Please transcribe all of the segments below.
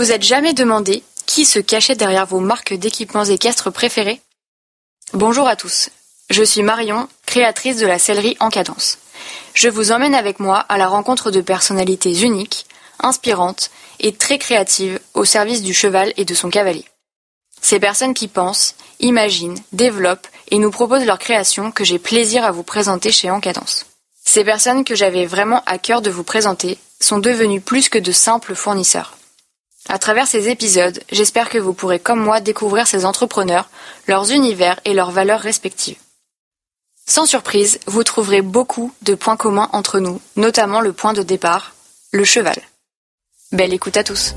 Vous êtes jamais demandé qui se cachait derrière vos marques d'équipements équestres préférées Bonjour à tous, je suis Marion, créatrice de la sellerie en cadence. Je vous emmène avec moi à la rencontre de personnalités uniques, inspirantes et très créatives au service du cheval et de son cavalier. Ces personnes qui pensent, imaginent, développent et nous proposent leurs créations que j'ai plaisir à vous présenter chez Encadence. Ces personnes que j'avais vraiment à cœur de vous présenter sont devenues plus que de simples fournisseurs. À travers ces épisodes, j'espère que vous pourrez comme moi découvrir ces entrepreneurs, leurs univers et leurs valeurs respectives. Sans surprise, vous trouverez beaucoup de points communs entre nous, notamment le point de départ, le cheval. Belle écoute à tous.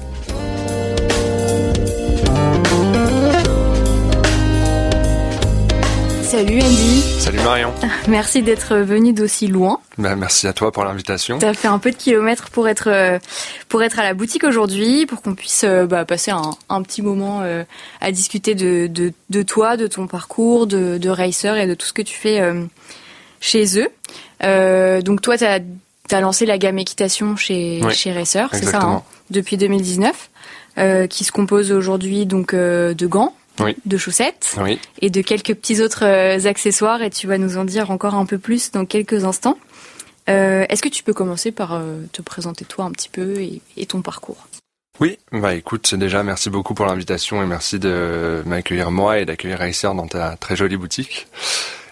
Salut Andy. Salut Marion. Merci d'être venu d'aussi loin. Ben, merci à toi pour l'invitation. Tu as fait un peu de kilomètres pour être, euh, pour être à la boutique aujourd'hui, pour qu'on puisse euh, bah, passer un, un, petit moment euh, à discuter de, de, de, toi, de ton parcours, de, de Racer et de tout ce que tu fais chez eux. donc toi, tu as, as, lancé la gamme équitation chez, oui, chez Racer, c'est ça, hein, depuis 2019, qui se compose aujourd'hui donc de gants oui. de chaussettes oui. et de quelques petits autres euh, accessoires et tu vas nous en dire encore un peu plus dans quelques instants. Euh, Est-ce que tu peux commencer par euh, te présenter toi un petit peu et, et ton parcours? Oui, bah écoute, déjà merci beaucoup pour l'invitation et merci de m'accueillir moi et d'accueillir Racer dans ta très jolie boutique.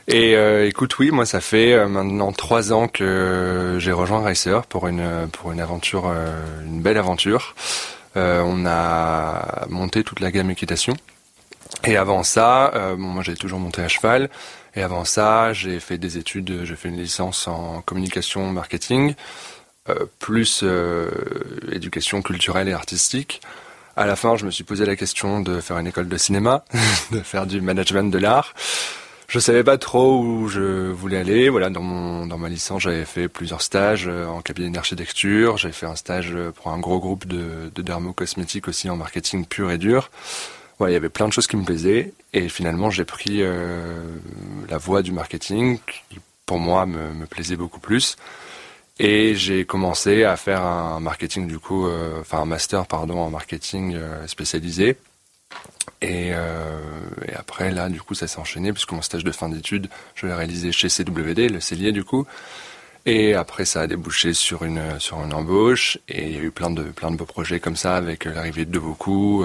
Et euh, écoute, oui, moi ça fait euh, maintenant trois ans que j'ai rejoint Racer pour une pour une aventure, une belle aventure. on a monté toute la gamme équitation. Et avant ça, euh, bon, moi j'ai toujours monté à cheval. Et avant ça, j'ai fait des études, j'ai fait une licence en communication marketing, euh, plus euh, éducation culturelle et artistique. À la fin, je me suis posé la question de faire une école de cinéma, de faire du management de l'art. Je savais pas trop où je voulais aller. Voilà, dans mon dans ma licence, j'avais fait plusieurs stages en cabinet d'architecture. J'avais fait un stage pour un gros groupe de, de dermocosmétiques aussi en marketing pur et dur. Il y avait plein de choses qui me plaisaient et finalement j'ai pris euh, la voie du marketing qui pour moi me, plaisait beaucoup plus et j'ai commencé à faire un marketing du coup, euh, enfin un master pardon en marketing euh, spécialisé et, et, après là du coup ça s'est enchaîné puisque mon stage de fin d'études je l'ai réalisé chez CWD, le cellier du coup. Et après, ça a débouché sur une sur une embauche et il y a eu plein de plein de beaux projets comme ça avec l'arrivée de beaucoup.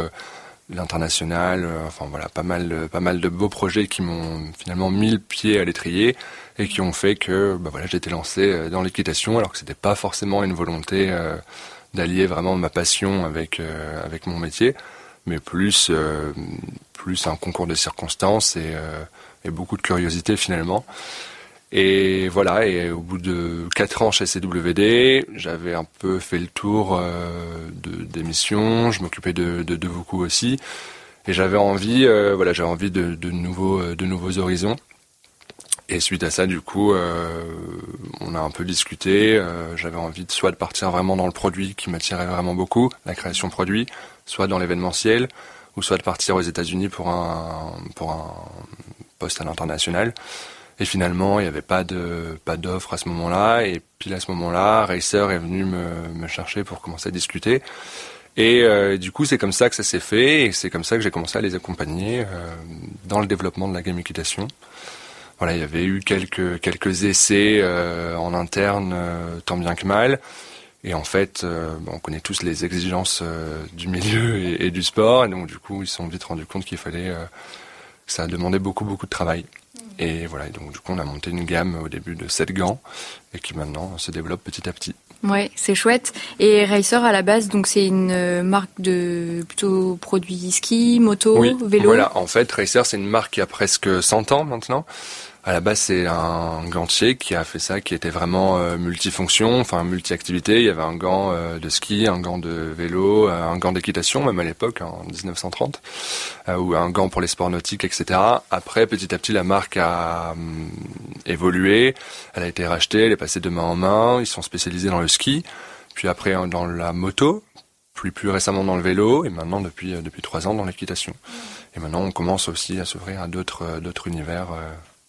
Euh, l'international, euh, enfin voilà, pas mal, de, pas mal de beaux projets qui m'ont finalement mis le pied à l'étrier et qui ont fait que bah voilà, j'étais lancé dans l'équitation alors que c'était pas forcément une volonté euh, d'allier vraiment ma passion avec euh, avec mon métier, mais plus euh, plus un concours de circonstances et, et beaucoup de curiosité finalement. Et voilà, et au bout de quatre ans chez CWD, j'avais un peu fait le tour euh, de, des missions, je m'occupais de, de, beaucoup aussi, et j'avais envie, euh, voilà, j'avais envie de, de, nouveaux, horizons. Et suite à ça, du coup, euh, on a un peu discuté. j'avais envie soit de partir vraiment dans le produit qui m'attirait vraiment beaucoup, la création produit, soit dans l'événementiel, ou soit de partir aux États-Unis pour un pour un poste à l'international. Et finalement, il n'y avait pas de pas d'offre à ce moment-là. Et puis à ce moment-là, Racer est venu me, me chercher pour commencer à discuter. Et euh, du coup, c'est comme ça que ça s'est fait. Et c'est comme ça que j'ai commencé à les accompagner euh, dans le développement de la gamification. Voilà, il y avait eu quelques quelques essais euh, en interne, euh, tant bien que mal. Et en fait, euh, on connaît tous les exigences euh, du milieu et, et, du sport. Et donc, du coup, ils se sont vite rendus compte qu'il fallait que ça demandait beaucoup beaucoup de travail. Et voilà, donc du coup on a monté une gamme au début de 7 gants et qui maintenant se développe petit à petit. Ouais, c'est chouette. Et Racer à la base, donc c'est une marque de plutôt produits ski, moto, oui, vélo. Voilà, en fait Racer c'est une marque qui a presque 100 ans maintenant. À la base, c'est un gantier qui a fait ça, qui était vraiment euh, multifonction, enfin multi-activité. Il y avait un gant euh, de ski, un gant de vélo, euh, un gant d'équitation, même à l'époque, en 1930, euh, ou un gant pour les sports nautiques, etc. Après, petit à petit, la marque a hum, évolué. Elle a été rachetée, elle est passée de main en main. Ils sont spécialisés dans le ski, puis après dans la moto, puis plus récemment dans le vélo, et maintenant depuis depuis trois ans dans l'équitation. Et maintenant, on commence aussi à s'ouvrir à d'autres d'autres univers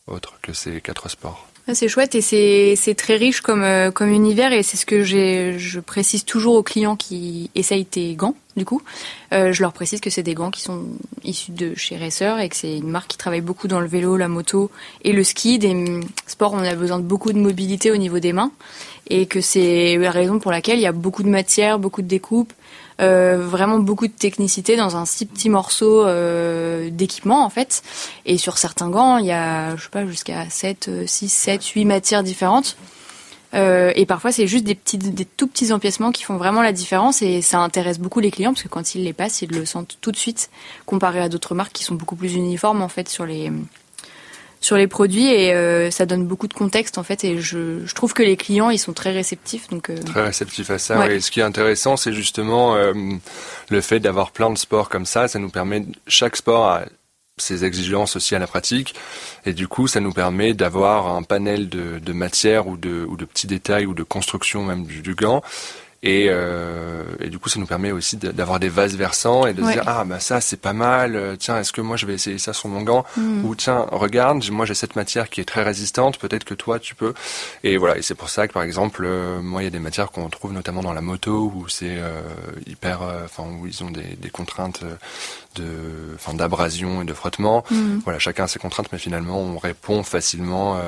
autre que ces quatre sports. c'est chouette et c'est très riche comme, euh, comme univers et c'est ce que je précise toujours aux clients qui essayent tes gants. Du coup, euh, je leur précise que c'est des gants qui sont issus de chez Racer et que c'est une marque qui travaille beaucoup dans le vélo, la moto et le ski. Des sports où on a besoin de beaucoup de mobilité au niveau des mains et que c'est la raison pour laquelle il y a beaucoup de matière, beaucoup de découpes, euh, vraiment beaucoup de technicité dans un si petit morceau euh, d'équipement en fait. Et sur certains gants, il y a, je sais pas, jusqu'à 7, 6, 7, 8 matières différentes. Euh, et parfois, c'est juste des petits, des tout petits empiècements qui font vraiment la différence et ça intéresse beaucoup les clients parce que quand ils les passent, ils le sentent tout de suite comparé à d'autres marques qui sont beaucoup plus uniformes en fait sur les, sur les produits et euh, ça donne beaucoup de contexte en fait et je, je, trouve que les clients ils sont très réceptifs donc euh, très réceptifs à ça et ce qui est intéressant c'est justement euh, le fait d'avoir plein de sports comme ça. Ça nous permet chaque sport a ses exigences aussi à la pratique. Et du coup ça nous permet d'avoir un panel de, de matières ou de, ou de petits détails ou de construction même du, du gant et, euh, et, du coup, ça nous permet aussi d'avoir des vases versants et de se dire ah bah ça c'est pas mal. Euh, tiens, est-ce que moi je vais essayer ça sur mon gant mm. Ou tiens, regarde, moi j'ai cette matière qui est très résistante. Peut-être que toi tu peux. Et voilà. Et c'est pour ça que par exemple, euh, moi il y a des matières qu'on trouve notamment dans la moto où c'est euh, hyper, euh, enfin où ils ont des, des contraintes de, enfin d'abrasion et de frottement. Mm. Voilà, chacun a ses contraintes, mais finalement on répond facilement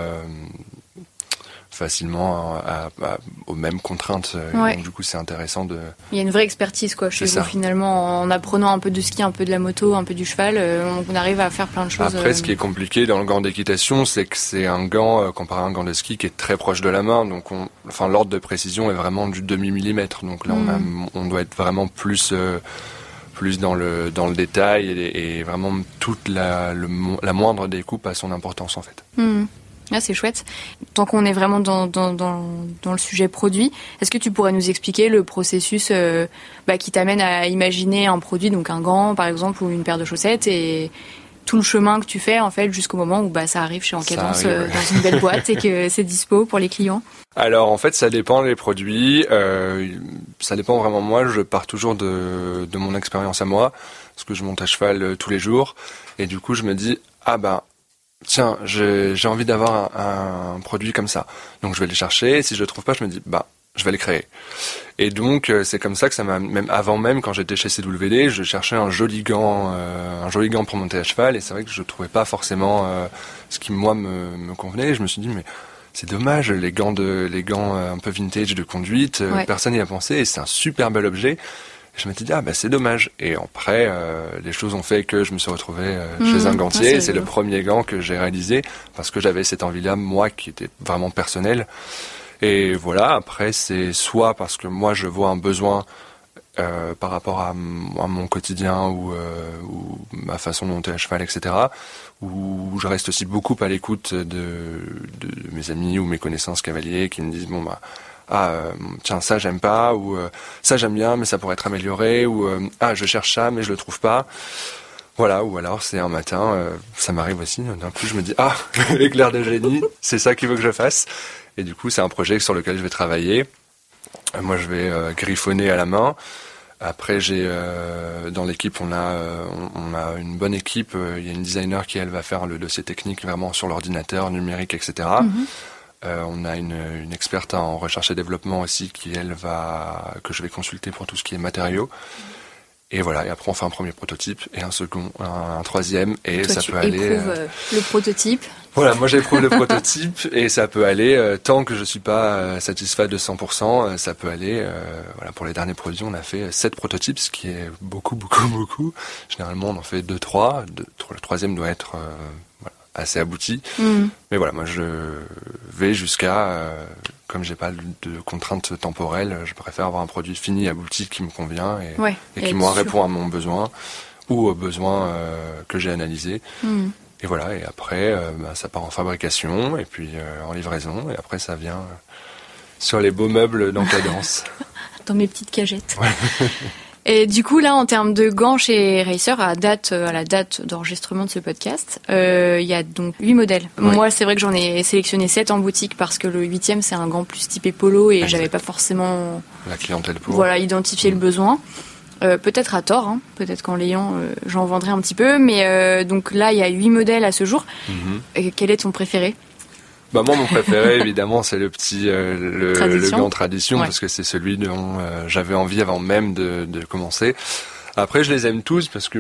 facilement à, aux mêmes contraintes. Donc, du coup, c'est intéressant de. Il y a une vraie expertise quoi chez vous finalement en apprenant un peu de ski, un peu de la moto, un peu du cheval, euh, on arrive à faire plein de choses. Après, ce qui est compliqué dans le gant d'équitation, c'est que c'est un gant euh, comparé à un gant de ski qui est très proche de la main. Donc, on, enfin, l'ordre de précision est vraiment du demi millimètre. Donc là, on, a, mm. on doit être vraiment plus. Euh, plus dans le dans le détail et, vraiment toute la, la moindre découpe a son importance en fait. Mm. Ah, c'est chouette. Tant qu'on est vraiment dans, dans, dans, dans, le sujet produit, est-ce que tu pourrais nous expliquer le processus euh, bah, qui t'amène à imaginer un produit, donc un gant par exemple ou une paire de chaussettes et tout le chemin que tu fais en fait jusqu'au moment où bah, ça arrive chez Encadence euh, dans une belle boîte et que c'est dispo pour les clients Alors en fait ça dépend des produits, euh, ça dépend vraiment moi, je pars toujours de, de mon expérience à moi, parce que je monte à cheval euh, tous les jours et du coup je me dis ah bah tiens, j'ai envie d'avoir un, produit comme ça. Donc je vais le chercher. Si je le trouve pas, je me dis, bah, je vais le créer. Et donc euh, c'est comme ça que ça m'a même avant même quand j'étais chez CWD, je cherchais un joli gant, euh, un joli gant pour monter à cheval. Et c'est vrai que je trouvais pas forcément euh, ce qui moi me, me convenait. Et je me suis dit mais c'est dommage les gants de les gants un peu vintage de conduite, personne n'y a pensé. Et c'est un super bel objet je m'étais dit ah bah c'est dommage. Et après euh, les choses ont fait que je me suis retrouvé euh, chez un mmh. gantier. Ah, c'est le premier gant que j'ai réalisé parce que j'avais cette envie-là moi qui était vraiment personnelle. Et voilà après c'est soit parce que moi je vois un besoin euh, par rapport à, mon quotidien ou, ou, ma façon de monter à cheval, etc. Où je reste aussi beaucoup à l'écoute de, mes amis ou mes connaissances cavaliers qui me disent bon bah ah euh, tiens ça j'aime pas ou euh, ça j'aime bien mais ça pourrait être amélioré ou euh, ah je cherche ça mais je le trouve pas voilà ou alors c'est un matin ça m'arrive aussi d'un coup je me dis ah éclair de génie c'est ça qu'il veut que je fasse et du coup c'est un projet sur lequel je vais travailler moi je vais griffonner à la main après, j'ai dans l'équipe, on a on, a une bonne équipe. Il y a une designer qui elle va faire le dossier technique vraiment sur l'ordinateur numérique, etc. Euh, on a une, une, experte en recherche et développement aussi qui elle va que je vais consulter pour tout ce qui est matériaux. Et voilà, et après on fait un premier prototype et un second, un, troisième, et ça peut aller. Euh, euh... le prototype. Voilà, moi j'éprouve le prototype et ça peut aller euh, tant que je suis pas euh, satisfait de 100%, ça peut aller. voilà, pour les derniers produits, on a fait sept prototypes, ce qui est beaucoup, beaucoup, beaucoup. Généralement, on en fait deux, trois. le troisième doit être assez abouti. Mm. Mais voilà, moi je vais jusqu'à, euh, comme j'ai pas de contraintes temporelles, je préfère avoir un produit fini, abouti, qui me convient et, qui moi répond à mon besoin ou aux besoins euh, que j'ai analysés. Mm. Et voilà, et après, euh, bah, ça part en fabrication et puis en livraison, et après ça vient sur les beaux meubles d'encadence. Dans mes petites cagettes. Et du coup, là, en termes de gants chez Racer, à, date, à la date d'enregistrement de ce podcast, euh, il y a donc huit modèles. Moi, c'est vrai que j'en ai sélectionné sept en boutique parce que le huitième, c'est un gant plus typé polo et j'avais pas forcément la clientèle pour. Voilà, identifié le besoin. Euh, peut-être à tort, hein. peut-être qu'en l'ayant, euh, j'en vendrai un petit peu. Mais donc là, il y a huit modèles à ce jour. Mhm. quel est ton préféré? Bah moi mon préféré évidemment c'est le petit le, le, gant tradition parce que c'est celui dont j'avais envie avant même de, de commencer. Après je les aime tous parce que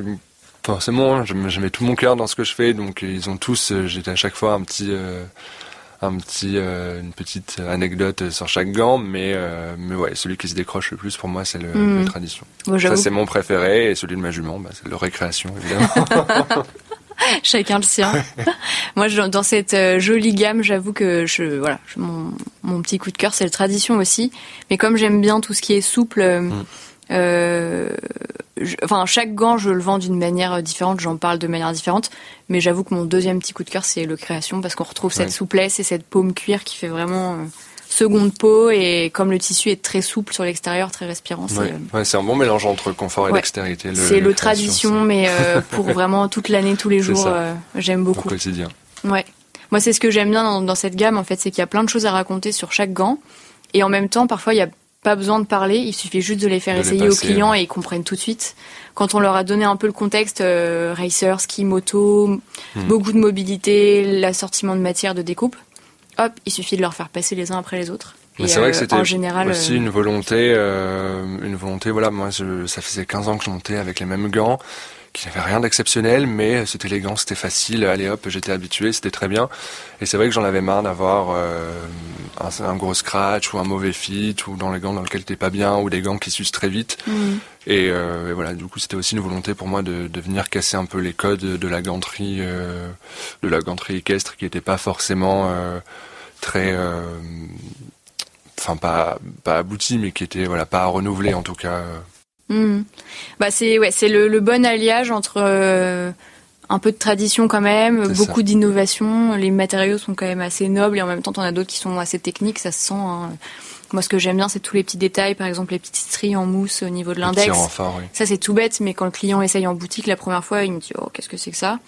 forcément je, je mets tout mon cœur dans ce que je fais donc ils ont tous j'étais à chaque fois un petit un petit, euh, une petite anecdote sur chaque gant, mais euh, mais ouais, celui qui se décroche le plus pour moi, c'est le, hmm. tradition. ça c'est mon préféré et celui de ma jument, bah, c'est le récréation évidemment. Chacun le sien. moi, dans cette euh, jolie gamme, j'avoue que je voilà, mon, mon petit coup de cœur, c'est le tradition aussi. Mais comme j'aime bien tout ce qui est souple. Hmm. Euh, enfin, chaque gant, je le vends d'une manière différente, j'en parle de manière différente. Mais j'avoue que mon deuxième petit coup de cœur, c'est le création, parce qu'on retrouve cette souplesse et cette paume cuir qui fait vraiment euh, seconde peau. Et comme le tissu est très souple sur l'extérieur, très respirant, c'est ouais. un bon mélange entre confort et dextérité. C'est le, tradition, mais euh, pour vraiment toute l'année, tous les jours, j'aime beaucoup. Au quotidien. Ouais. Moi, c'est ce que j'aime bien dans, dans, cette gamme, en fait, c'est qu'il y a plein de choses à raconter sur chaque gant. Et en même temps, parfois, il y a pas besoin de parler, il suffit juste de les faire essayer aux clients et ils comprennent tout de suite. Quand on leur a donné un peu le contexte, euh, racer, ski, moto, hmm. beaucoup de mobilité, l'assortiment de matière de découpe, hop, il suffit de leur faire passer les uns après les autres. c'est vrai que euh, c'était en général, aussi euh, une volonté, une volonté. Voilà, moi, ça faisait 15 ans que je montais avec les mêmes gants qui n'avait rien d'exceptionnel, mais c'était élégant, c'était facile. Allez hop, j'étais habitué, c'était très bien. Et c'est vrai que j'en avais marre d'avoir euh, un, gros scratch ou un mauvais fit ou dans les gants dans lesquels t'es pas bien ou des gants qui s'usent très vite. Mm. Euh, et, voilà, du coup, c'était aussi une volonté pour moi de, de, venir casser un peu les codes de la ganterie, euh, de la ganterie équestre qui n'était pas forcément très enfin pas pas abouti mais qui était voilà pas à renouveler en tout cas Hmm. Bah c'est ouais, c'est le, le, bon alliage entre euh, un peu de tradition quand même, beaucoup d'innovation. Les matériaux sont quand même assez nobles et en même temps, on a d'autres qui sont assez techniques, ça se sent. Hein. Moi, ce que j'aime bien, c'est tous les petits détails, par exemple les petites stries en mousse au niveau de l'index. Ça, c'est tout bête, mais quand le client essaye en boutique la première fois, il me dit oh qu'est-ce que c'est que ça?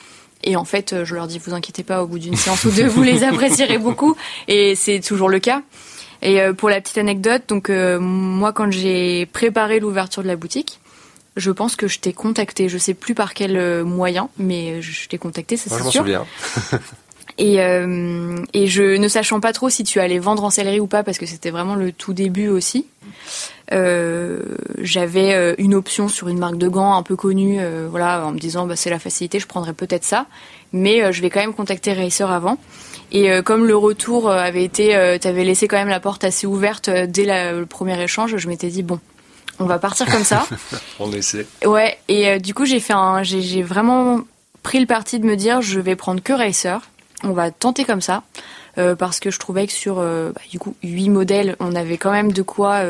Et en fait, euh, je leur dis, vous inquiétez pas, au bout d'une séance ou deux, vous les apprécierez beaucoup. Et c'est toujours le cas. Et euh, pour la petite anecdote, donc euh, moi quand j'ai préparé l'ouverture de la boutique, je pense que je t'ai contacté, je sais plus par quel moyen, mais je t'ai contacté, ça c'est sûr. Je m'en souviens. et, et je ne sachant pas trop si tu allais vendre en sellerie ou pas, parce que c'était vraiment le tout début aussi. Euh, j'avais une option sur une marque de gants un peu connue, voilà, en me disant bah, c'est la facilité, je prendrais peut-être ça, mais je vais quand même contacter Racer avant. Et euh, comme le retour euh, avait été, euh, tu avais laissé quand même la porte assez ouverte dès le premier échange, je m'étais dit bon, on va partir comme ça. on essaie. Ouais. Et du coup, j'ai fait un, j'ai vraiment pris le parti de me dire, je vais prendre que Racer. On va tenter comme ça. parce que je trouvais que sur bah, du coup huit modèles, on avait quand même de quoi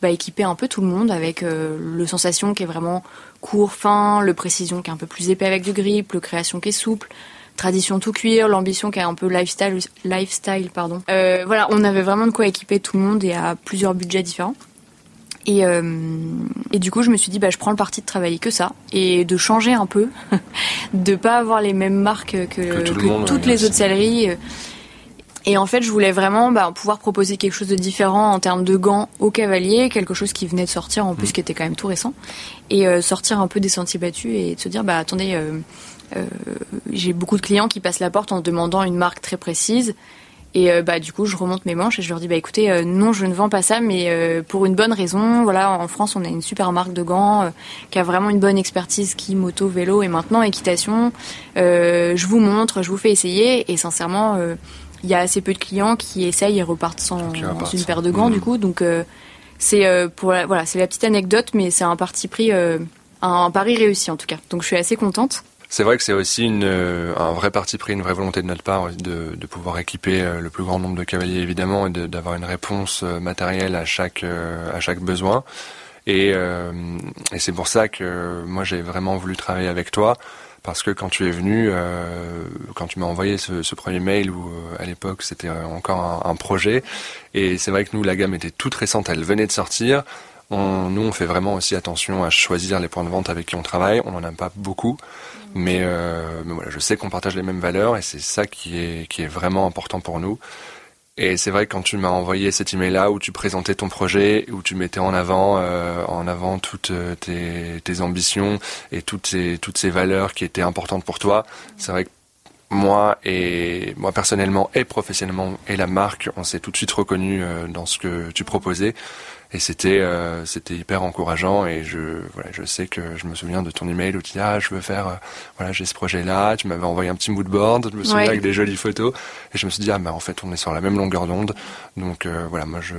bah, équiper un peu tout le monde avec le sensation qui est vraiment court, fin, le précision qui est un peu plus épais avec du grip, le création qui est souple, tradition tout cuir, l'ambition qui est un peu lifestyle, lifestyle pardon. Euh, voilà, on avait vraiment de quoi équiper tout le monde et à plusieurs budgets différents. Et, euh, et du coup, je me suis dit, bah, je prends le parti de travailler que ça et de changer un peu, de pas avoir les mêmes marques que, toutes les autres selleries. Et en fait, je voulais vraiment bah, pouvoir proposer quelque chose de différent en termes de gants au cavalier, quelque chose qui venait de sortir en plus, mm. qui était quand même tout récent, et euh, sortir un peu des sentiers battus et de se dire, bah attendez, euh, j'ai beaucoup de clients qui passent la porte en demandant une marque très précise. Et euh, bah du coup, je remonte mes manches et je leur dis bah écoutez, euh, non, je ne vends pas ça, mais pour une bonne raison. Voilà, en France, on a une super marque de gants qui a vraiment une bonne expertise ski, moto, vélo et maintenant équitation. je vous montre, je vous fais essayer et sincèrement, il y a assez peu de clients qui essayent et repartent sans, une paire de gants mmh. du coup. Donc c'est pour voilà, c'est la petite anecdote, mais c'est un parti pris, un pari réussi en tout cas. Donc je suis assez contente. C'est vrai que c'est aussi une, euh, un vrai parti pris, une vraie volonté de notre part de, de pouvoir équiper euh, le plus grand nombre de cavaliers évidemment et d'avoir une réponse euh, matérielle à chaque à chaque besoin. Et, et c'est pour ça que moi j'ai vraiment voulu travailler avec toi parce que quand tu es venu, quand tu m'as envoyé ce, ce, premier mail où à l'époque c'était encore un, un, projet, et c'est vrai que nous la gamme était toute récente, elle venait de sortir. On, nous on fait vraiment aussi attention à choisir les points de vente avec qui on travaille. On n'en a pas beaucoup, mais, euh, mais voilà, je sais qu'on partage les mêmes valeurs et c'est ça qui est, qui est vraiment important pour nous. Et c'est vrai que quand tu m'as envoyé cet email-là où tu présentais ton projet, où tu mettais en avant, euh, en avant toutes euh, tes, tes, ambitions et toutes ces, toutes ces valeurs qui étaient importantes pour toi, c'est vrai que moi et moi personnellement et professionnellement et la marque, on s'est tout de suite reconnu dans ce que tu proposais et c'était euh, c'était hyper encourageant et je voilà je sais que je me souviens de ton email où tu dis ah je veux faire euh, voilà j'ai ce projet là tu m'avais envoyé un petit mood board je me souviens avec des jolies photos et je me suis dit ah bah en fait on est sur la même longueur d'onde donc euh, voilà moi je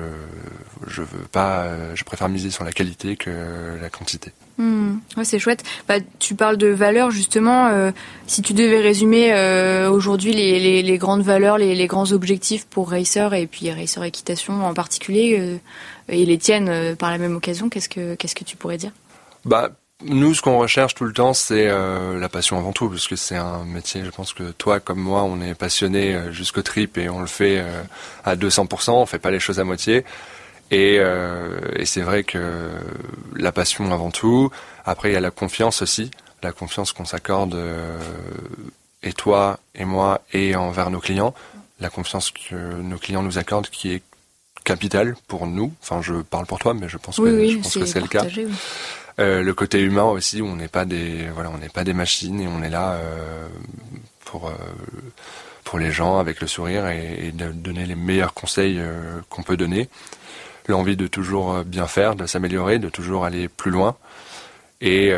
je veux pas je préfère miser sur la qualité que la quantité Hmm. Ouais, c'est chouette. Bah, tu parles de valeurs justement. Euh, si tu devais résumer euh, aujourd'hui les, les, les, grandes valeurs, les, les, grands objectifs pour Racer et puis Racer Équitation en particulier, euh, et les tiennes par la même occasion, qu'est-ce que qu'est-ce que tu pourrais dire? Bah nous, ce qu'on recherche tout le temps, c'est la passion avant tout, parce que c'est un métier. Je pense que toi, comme moi, on est passionné jusqu'au trip et on le fait à 200%. On fait pas les choses à moitié. Et, euh, c'est vrai que la passion avant tout. Après, il y a la confiance aussi, la confiance qu'on s'accorde, euh, et toi, et moi, et envers nos clients. La confiance que nos clients nous accordent, qui est capitale pour nous. Enfin, je parle pour toi, mais je pense que, je pense que c'est le cas. Euh, le côté humain aussi, on n'est pas des, voilà, on n'est pas des machines et on est là euh, pour euh, pour les gens avec le sourire et, et de donner les meilleurs conseils qu'on peut donner l'envie de toujours bien faire, de s'améliorer, de toujours aller plus loin. Et,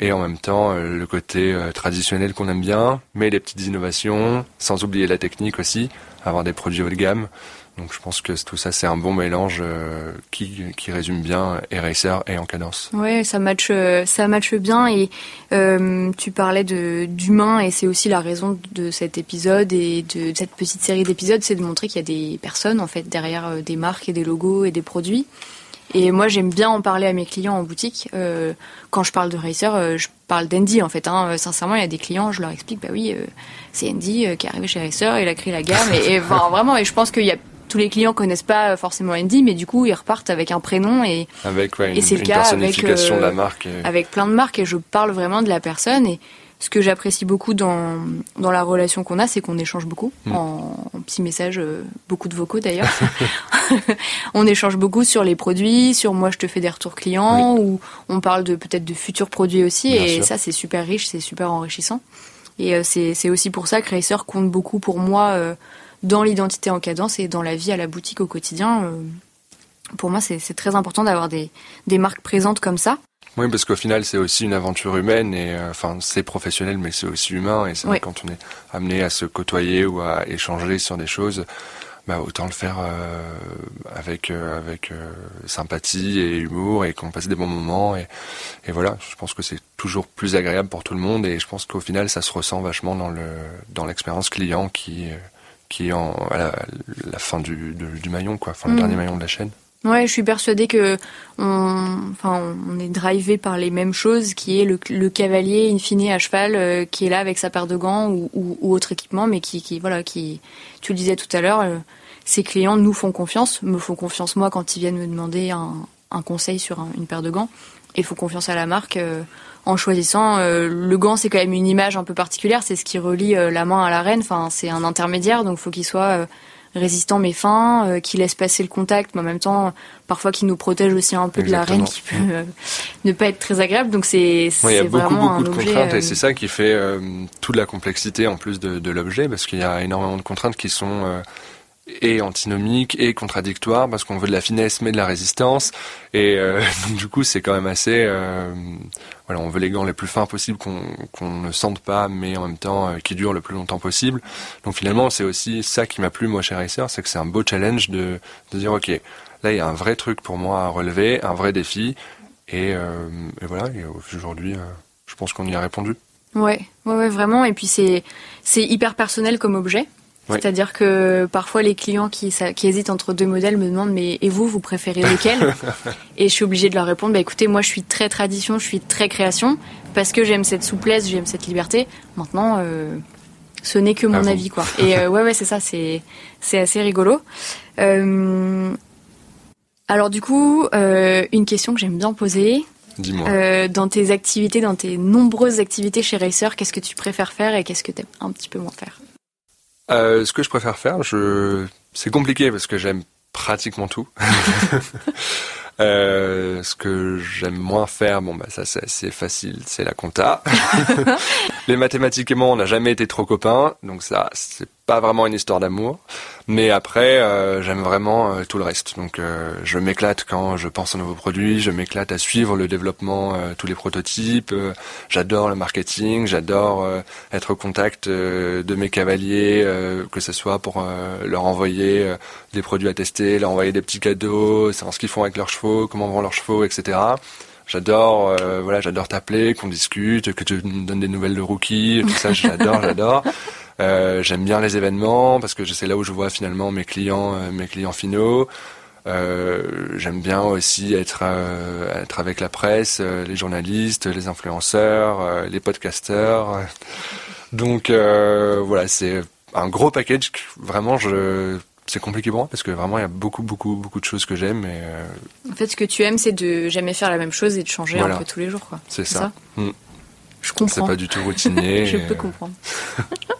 et en même temps, le côté traditionnel qu'on aime bien, mais les petites innovations, sans oublier la technique aussi, avoir des produits haut de gamme. Donc je pense que tout ça c'est un bon mélange euh, qui, qui résume bien Eraser et en cadence. Ouais, ça match euh, ça matche bien et euh, tu parlais d'humain et c'est aussi la raison de cet épisode et de cette petite série d'épisodes, c'est de montrer qu'il y a des personnes en fait derrière des marques et des logos et des produits. Et moi j'aime bien en parler à mes clients en boutique. quand je parle de Racer, je parle d'Andy en fait. Hein. Sincèrement, il y a des clients, je leur explique, bah oui, c'est Andy qui est arrivé chez Racer, il a créé la gamme et, et vraiment. Et je pense qu'il y a tous les clients connaissent pas forcément Andy, mais du coup ils repartent avec un prénom et avec ouais, une, et c'est le cas avec euh, de la marque avec plein de marques et je parle vraiment de la personne et ce que j'apprécie beaucoup dans, dans la relation qu'on a, c'est qu'on échange beaucoup mm. en, petits messages, euh, beaucoup de vocaux d'ailleurs. on échange beaucoup sur les produits, sur moi je te fais des retours clients, ou on parle de peut-être de futurs produits aussi, et ça c'est super riche, c'est super enrichissant. Et euh, c'est aussi pour ça que Racer compte beaucoup pour moi dans l'identité en cadence et dans la vie à la boutique au quotidien. Euh, pour moi, c'est très important d'avoir des, des marques présentes comme ça. Oui, parce qu'au final, c'est aussi une aventure humaine et euh, enfin, c'est professionnel, mais c'est aussi humain. Et c'est vrai quand on est amené à se côtoyer ou à échanger sur des choses, bah, autant le faire euh, avec avec sympathie et humour et qu'on passe des bons moments. Et, et voilà, je pense que c'est toujours plus agréable pour tout le monde. Et je pense qu'au final, ça se ressent vachement dans le dans l'expérience client qui qui est en, à la, fin du, du, maillon, quoi, enfin, le mm. dernier maillon de la chaîne. Ouais, je suis persuadée que on, enfin, on est drivé par les mêmes choses, qui est le, le cavalier in fine à cheval, euh, qui est là avec sa paire de gants ou, ou, ou autre équipement, mais qui, qui, voilà, qui, tu le disais tout à l'heure, euh, ses clients nous font confiance, me font confiance moi quand ils viennent me demander un, un conseil sur une paire de gants, et font confiance à la marque. Euh, en choisissant euh, le gant c'est quand même une image un peu particulière c'est ce qui relie euh, la main à la reine. Enfin c'est un intermédiaire donc faut qu'il soit euh, résistant mais fin qui laisse passer le contact mais en même temps parfois qui nous protège aussi un peu de la reine qui peut ne pas être très agréable. Donc c'est il y a beaucoup beaucoup de contraintes et c'est ça qui fait toute la complexité en plus de, de l'objet parce qu'il y a énormément de contraintes qui sont et antinomique et contradictoire parce qu'on veut de la finesse mais de la résistance. Et euh, du coup c'est quand même assez euh, voilà on veut les gants les plus fins possibles qu'on qu'on ne sente pas mais en même temps euh, qui durent le plus longtemps possible. Donc finalement c'est aussi ça qui m'a plu moi chez Racer c'est que c'est un beau challenge de, de dire ok là il y a un vrai truc pour moi à relever un vrai défi. Et, euh, et voilà et aujourd'hui je pense qu'on y a répondu. Ouais ouais, ouais vraiment. Et puis c'est c'est hyper personnel comme objet c'est-à-dire que parfois les clients qui, qui, hésitent entre deux modèles me demandent mais et vous vous préférez lequel Et je suis obligée de leur répondre bah écoutez moi je suis très tradition, je suis très création parce que j'aime cette souplesse, j'aime cette liberté. Maintenant euh, ce n'est que mon avis quoi. Et euh, ouais ouais c'est ça c'est c'est assez rigolo. Euh, alors du coup une question que j'aime bien poser. Dis-moi. Dans tes activités, dans tes nombreuses activités chez Racer, qu'est-ce que tu préfères faire et qu'est-ce que tu aimes un petit peu moins faire? Euh, ce que je préfère faire, je... c'est compliqué parce que j'aime pratiquement tout. euh, ce que j'aime moins faire, bon bah ça c'est facile, c'est la compta. les mathématiques et moi, on n'a jamais été trop copains, donc ça, c'est pas vraiment une histoire d'amour. Mais après, euh, j'aime vraiment euh, tout le reste. Donc, euh, je m'éclate quand je pense aux nouveaux produits, je m'éclate à suivre le développement, tous les prototypes. j'adore le marketing, j'adore être au contact de mes cavaliers, que ce soit pour leur envoyer des produits à tester, leur envoyer des petits cadeaux, savoir ce qu'ils font avec leurs chevaux, comment vont leurs chevaux, etc. J'adore, voilà, j'adore t'appeler, qu'on discute, que tu me donnes des nouvelles de rookies, tout ça, j'adore, j'adore. Euh, j'aime bien les événements parce que c'est là où je vois finalement mes clients, euh, mes clients finaux. Euh, j'aime bien aussi être euh, être avec la presse, les journalistes, les influenceurs, les podcasteurs. Donc voilà, c'est un gros package. Vraiment, je c'est compliqué pour moi parce que vraiment il y a beaucoup beaucoup beaucoup de choses que j'aime. Et, En fait, ce que tu aimes, c'est de jamais faire la même chose et de changer un peu tous les jours, quoi. C'est ça. Hmm. Je comprends. C'est pas du tout routinier. je peux comprendre.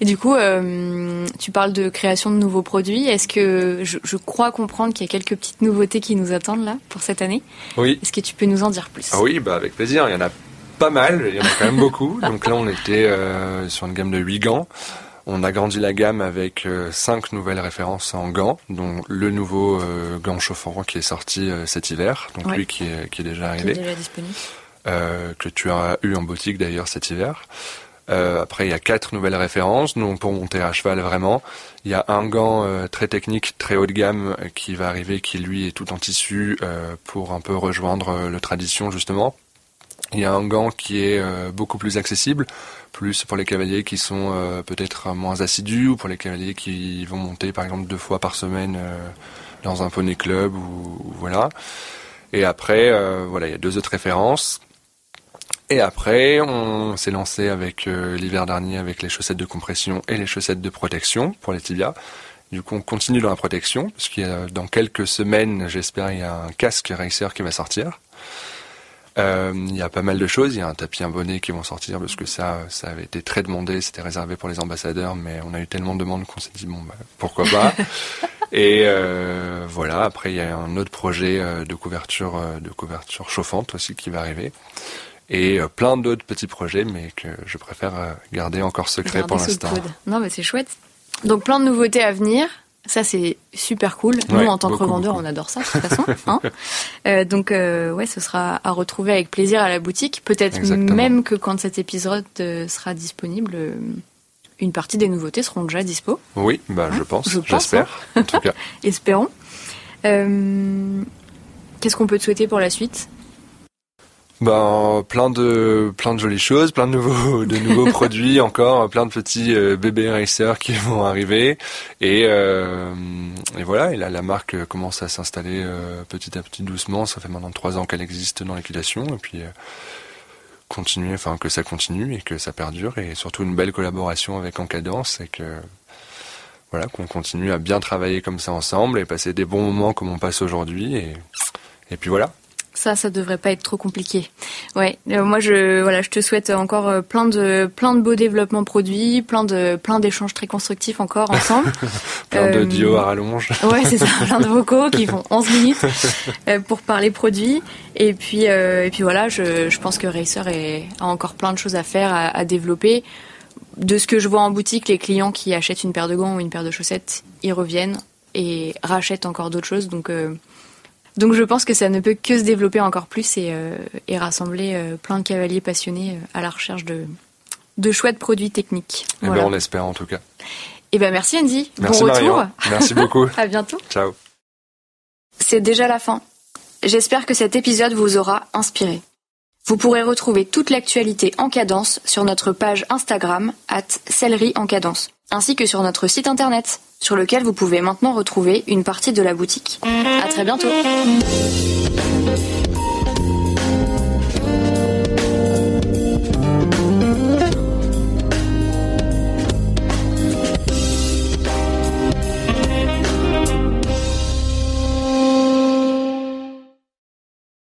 Et du coup, euh, tu parles de création de nouveaux produits. Est-ce que je, je crois comprendre qu'il y a quelques petites nouveautés qui nous attendent là pour cette année? Oui. Est-ce que tu peux nous en dire plus? Ah Oui, bah avec plaisir. Il y en a pas mal. Il y en a quand même beaucoup. Donc là, on était euh, sur une gamme de 8 gants. On a grandi la gamme avec euh, cinq nouvelles références en gants, dont le nouveau euh, gant chauffant qui est sorti cet hiver, donc lui qui est, qui est déjà arrivé, qui est déjà disponible, que tu as eu en boutique d'ailleurs cet hiver. Euh, après, il y a quatre nouvelles références, donc pour monter à cheval vraiment. Il y a un gant euh, très technique, très haut de gamme, euh, qui va arriver, qui lui est tout en tissu pour un peu rejoindre le tradition justement. Il y a un gant qui est beaucoup plus accessible, plus pour les cavaliers qui sont peut-être moins assidus ou pour les cavaliers qui vont monter par exemple deux fois par semaine dans un poney club ou, ou voilà. Et après, voilà, il y a deux autres références. Et après, on s'est lancé avec euh, l'hiver dernier avec les chaussettes de compression et les chaussettes de protection pour les tibias. Du coup, on continue dans la protection, parce qu'il y a, dans quelques semaines, j'espère, il y a un casque racer qui va sortir. Euh, il y a pas mal de choses. Il y a un tapis, un bonnet qui vont sortir parce que ça, ça avait été très demandé. C'était réservé pour les ambassadeurs, mais on a eu tellement de demandes qu'on s'est dit bon, bah, pourquoi pas? Et euh, voilà. Après, il y a un autre projet de couverture, de couverture chauffante aussi qui va arriver et euh, plein d'autres petits projets, mais que je préfère euh, garder encore secret pour l'instant. Non, mais c'est chouette. Donc plein de nouveautés à venir. Ça c'est super cool. Nous en tant que revendeurs, on adore ça de toute façon. Hein euh, donc euh, ouais, ce sera à retrouver avec plaisir à la boutique. Peut-être même que quand cet épisode sera disponible, une partie des nouveautés seront déjà dispo. Oui, bah je hein pense, j'espère. Hein en tout cas, espérons. Qu'est-ce qu'on peut te souhaiter pour la suite? Ben plein de plein de jolies choses, plein de nouveaux de nouveaux produits encore, plein de petits euh, bébés racers qui vont arriver. Et euh, et voilà et là la marque commence à s'installer euh, petit à petit doucement. Ça fait maintenant trois ans qu'elle existe dans l'équitation. Et puis euh, continuer, enfin que ça continue et que ça perdure. Et surtout une belle collaboration avec Encadence et que voilà qu'on continue à bien travailler comme ça ensemble et passer des bons moments comme on passe aujourd'hui. Et et puis voilà. Ça, ça devrait pas être trop compliqué. Ouais, euh, moi je voilà, je te souhaite encore euh, plein de plein de beaux développements produits, plein de plein d'échanges très constructifs encore ensemble. plein de duos à rallonge. ouais, c'est ça, plein de vocaux qui font 11 minutes pour parler produits. Et puis et puis voilà, je, je pense que Racer est, a encore plein de choses à faire, à, à développer. De ce que je vois en boutique, les clients qui achètent une paire de gants ou une paire de chaussettes, ils reviennent et rachètent encore d'autres choses. Donc donc je pense que ça ne peut que se développer encore plus et, euh, et rassembler euh, plein de cavaliers passionnés euh, à la recherche de, de chouettes produits techniques. Eh ben, voilà. ben, on l'espère en tout cas. Et eh ben merci Andy. Merci bon retour. Merci beaucoup. à bientôt. Ciao. C'est déjà la fin. J'espère que cet épisode vous aura inspiré. Vous pourrez retrouver toute l'actualité en cadence sur notre page Instagram, at en cadence, ainsi que sur notre site internet, sur lequel vous pouvez maintenant retrouver une partie de la boutique. À très bientôt!